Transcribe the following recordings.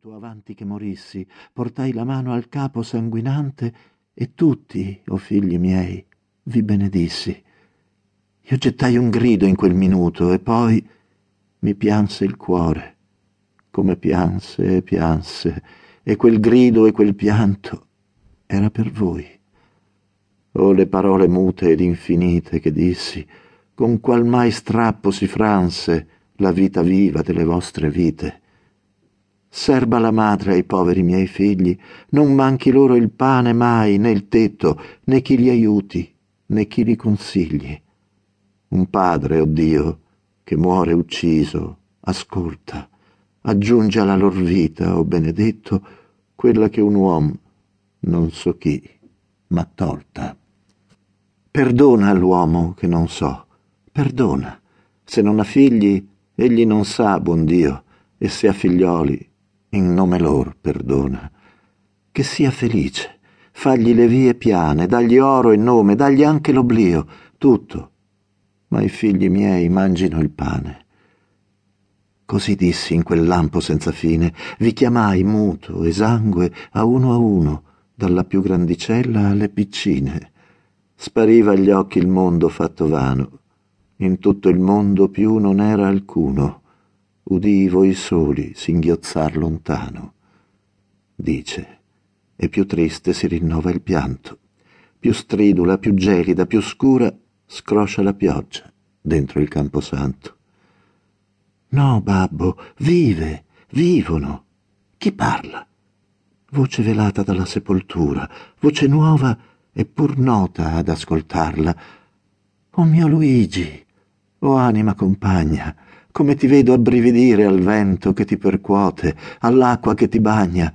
venuto avanti che morissi, portai la mano al capo sanguinante e tutti, o oh figli miei, vi benedissi. Io gettai un grido in quel minuto e poi mi pianse il cuore, come pianse e pianse, e quel grido e quel pianto era per voi. Oh, le parole mute ed infinite che dissi, con qual mai strappo si franse la vita viva delle vostre vite. Serba la madre ai poveri miei figli, non manchi loro il pane mai, né il tetto, né chi li aiuti, né chi li consigli. Un padre, o oh Dio, che muore ucciso, ascolta, aggiunge alla lor vita, o oh benedetto, quella che un uomo, non so chi, m'ha tolta. Perdona l'uomo che non so, perdona. Se non ha figli, egli non sa, buon Dio, e se ha figlioli, in nome lor perdona. Che sia felice, fagli le vie piane, dagli oro e nome, dagli anche l'oblio, tutto, ma i figli miei mangino il pane. Così dissi in quel lampo senza fine, vi chiamai muto, esangue, a uno a uno, dalla più grandicella alle piccine. Spariva agli occhi il mondo fatto vano, in tutto il mondo più non era alcuno, udii voi soli singhiozzar lontano. Dice, e più triste si rinnova il pianto, più stridula, più gelida, più scura, scroscia la pioggia dentro il camposanto. No, babbo, vive, vivono. Chi parla? Voce velata dalla sepoltura, voce nuova e pur nota ad ascoltarla. Oh mio Luigi, oh anima compagna, come ti vedo abbrividire al vento che ti percuote, all'acqua che ti bagna,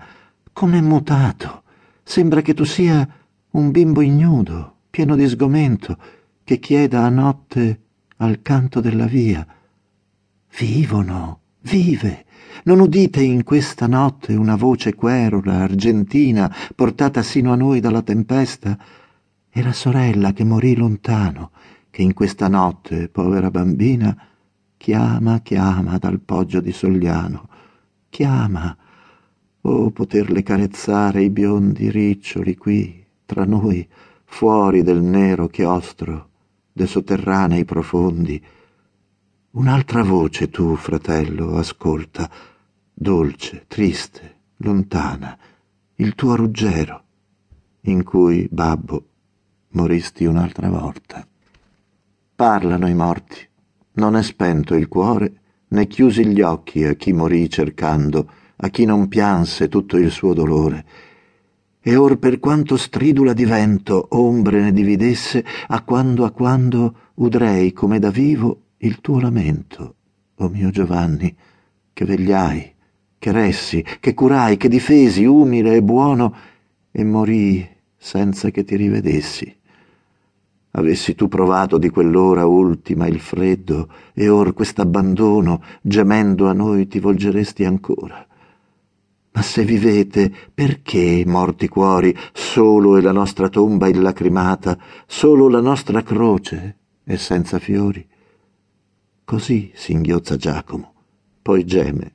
come mutato. Sembra che tu sia un bimbo ignudo, pieno di sgomento, che chieda a notte al canto della via. Vivono, vive. Non udite in questa notte una voce querula, argentina, portata sino a noi dalla tempesta? La sorella che morì lontano, che in questa notte, povera bambina, chiama, chiama dal poggio di Sogliano. Chiama. Oh, poterle carezzare i biondi riccioli qui, tra noi, fuori del nero chiostro de sotterranei profondi. Un'altra voce tu, fratello, ascolta, dolce, triste, lontana, il tuo ruggero, in cui, babbo, moristi un'altra volta. Parlano i morti, non è spento il cuore, né chiusi gli occhi a chi morì cercando, a chi non pianse tutto il suo dolore, e or per quanto stridula di vento ombre ne dividesse, a quando a quando udrei come da vivo il tuo lamento, o mio Giovanni, che vegliai, che ressi, che curai, che difesi, umile e buono, e morii senza che ti rivedessi. Avessi tu provato di quell'ora ultima il freddo, e or quest'abbandono, gemendo a noi, ti volgeresti ancora ma se vivete, perché, morti cuori, solo è la nostra tomba illacrimata, solo la nostra croce è senza fiori? Così singhiozza Giacomo, poi geme.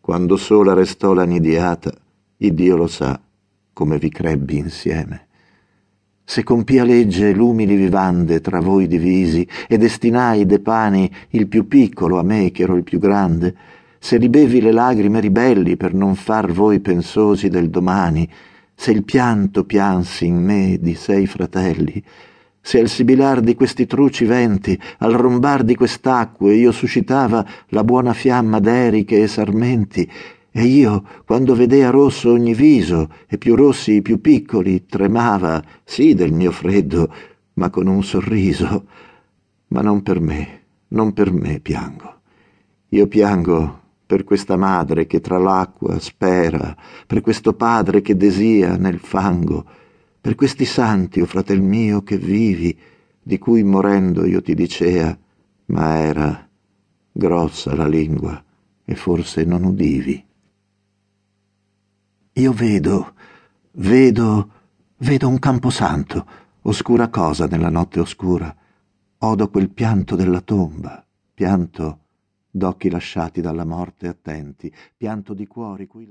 Quando sola restò la nidiata, il Dio lo sa come vi crebbi insieme. Se con pia legge l'umili vivande tra voi divisi e destinai de pani il più piccolo a me che ero il più grande, se ribevi le lagrime ribelli per non far voi pensosi del domani, se il pianto piansi in me di sei fratelli, se al sibilar di questi truci venti, al rombar di quest'acque io suscitava la buona fiamma d'eriche e sarmenti, e io, quando vedea rosso ogni viso, e più rossi i più piccoli, tremava, sì del mio freddo, ma con un sorriso. Ma non per me, non per me piango. Io piango per questa madre che tra l'acqua spera, per questo padre che desia nel fango, per questi santi, o oh fratel mio, che vivi, di cui morendo io ti dicea, ma era grossa la lingua e forse non udivi. Io vedo, vedo, vedo un camposanto, oscura cosa nella notte oscura, odo quel pianto della tomba, pianto d'occhi lasciati dalla morte attenti, pianto di cuori cui